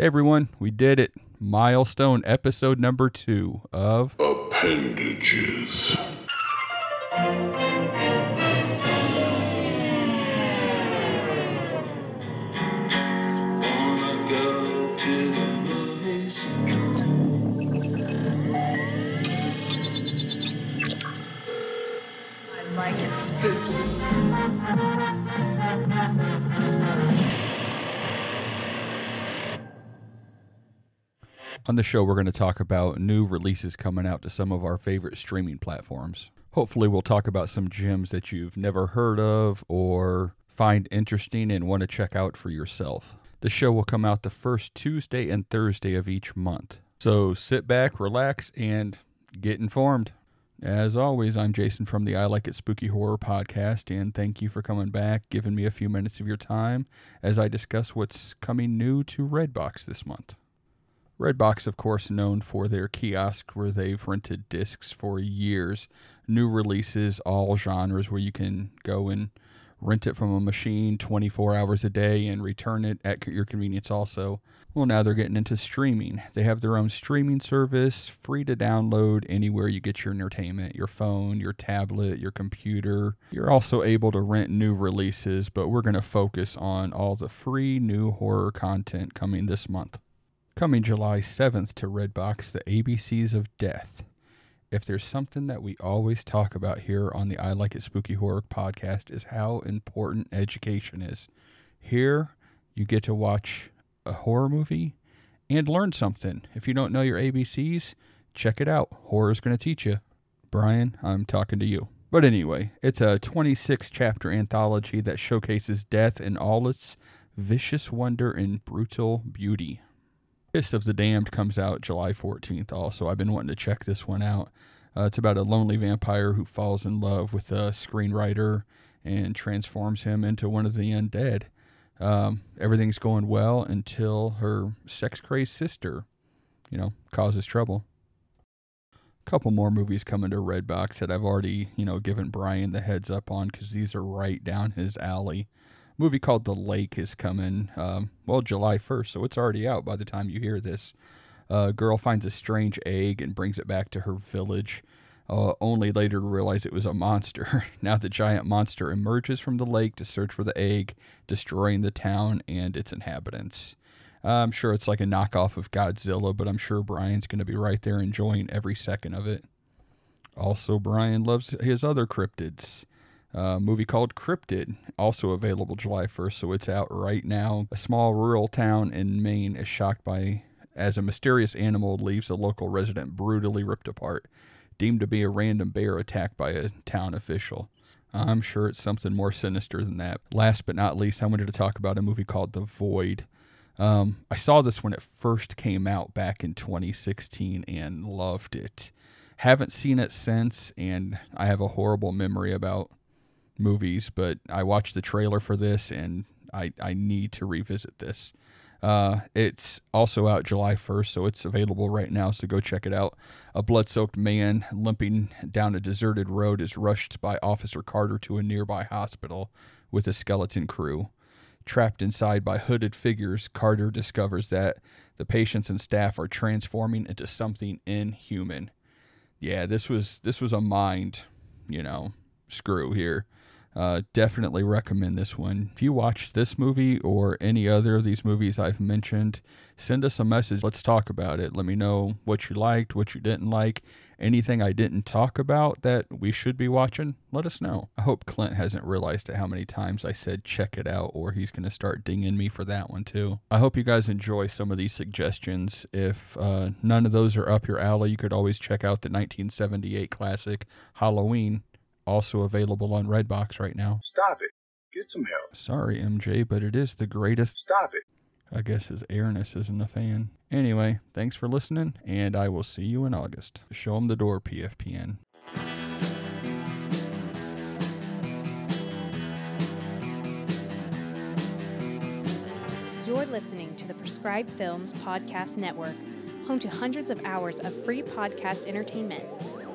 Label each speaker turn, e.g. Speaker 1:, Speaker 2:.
Speaker 1: Hey everyone, we did it. Milestone episode number two of
Speaker 2: Appendages.
Speaker 3: Wanna go to the movies?
Speaker 4: I like it spooky.
Speaker 1: On the show, we're going to talk about new releases coming out to some of our favorite streaming platforms. Hopefully, we'll talk about some gems that you've never heard of or find interesting and want to check out for yourself. The show will come out the first Tuesday and Thursday of each month. So sit back, relax, and get informed. As always, I'm Jason from the I Like It Spooky Horror podcast, and thank you for coming back, giving me a few minutes of your time as I discuss what's coming new to Redbox this month. Redbox, of course, known for their kiosk where they've rented discs for years. New releases, all genres, where you can go and rent it from a machine 24 hours a day and return it at your convenience also. Well, now they're getting into streaming. They have their own streaming service, free to download anywhere you get your entertainment your phone, your tablet, your computer. You're also able to rent new releases, but we're going to focus on all the free new horror content coming this month. Coming July 7th to Redbox, the ABCs of Death. If there's something that we always talk about here on the I Like It Spooky Horror podcast is how important education is. Here, you get to watch a horror movie and learn something. If you don't know your ABCs, check it out. Horror's going to teach you. Brian, I'm talking to you. But anyway, it's a 26 chapter anthology that showcases death in all its vicious wonder and brutal beauty. Kiss of the Damned comes out July 14th also. I've been wanting to check this one out. Uh, it's about a lonely vampire who falls in love with a screenwriter and transforms him into one of the undead. Um, everything's going well until her sex crazed sister, you know, causes trouble. A couple more movies coming to Redbox that I've already, you know, given Brian the heads up on because these are right down his alley movie called The Lake is coming, um, well, July 1st, so it's already out by the time you hear this. A girl finds a strange egg and brings it back to her village, uh, only later to realize it was a monster. now the giant monster emerges from the lake to search for the egg, destroying the town and its inhabitants. I'm sure it's like a knockoff of Godzilla, but I'm sure Brian's going to be right there enjoying every second of it. Also, Brian loves his other cryptids. A movie called Cryptid, also available July 1st, so it's out right now. A small rural town in Maine is shocked by as a mysterious animal leaves a local resident brutally ripped apart, deemed to be a random bear attacked by a town official. I'm sure it's something more sinister than that. Last but not least, I wanted to talk about a movie called The Void. Um, I saw this when it first came out back in 2016 and loved it. Haven't seen it since, and I have a horrible memory about movies, but I watched the trailer for this and I, I need to revisit this. Uh, it's also out July 1st, so it's available right now, so go check it out. A blood soaked man limping down a deserted road is rushed by Officer Carter to a nearby hospital with a skeleton crew. Trapped inside by hooded figures, Carter discovers that the patients and staff are transforming into something inhuman. Yeah, this was this was a mind, you know, screw here. Uh, definitely recommend this one. If you watch this movie or any other of these movies I've mentioned, send us a message. Let's talk about it. Let me know what you liked, what you didn't like, anything I didn't talk about that we should be watching. Let us know. I hope Clint hasn't realized how many times I said check it out, or he's going to start dinging me for that one too. I hope you guys enjoy some of these suggestions. If uh, none of those are up your alley, you could always check out the 1978 classic Halloween also available on Redbox right now.
Speaker 2: Stop it. Get some help.
Speaker 1: Sorry, MJ, but it is the greatest.
Speaker 2: Stop it.
Speaker 1: I guess his airness isn't a fan. Anyway, thanks for listening, and I will see you in August. Show him the door, PFPN.
Speaker 5: You're listening to the Prescribed Films Podcast Network, home to hundreds of hours of free podcast entertainment.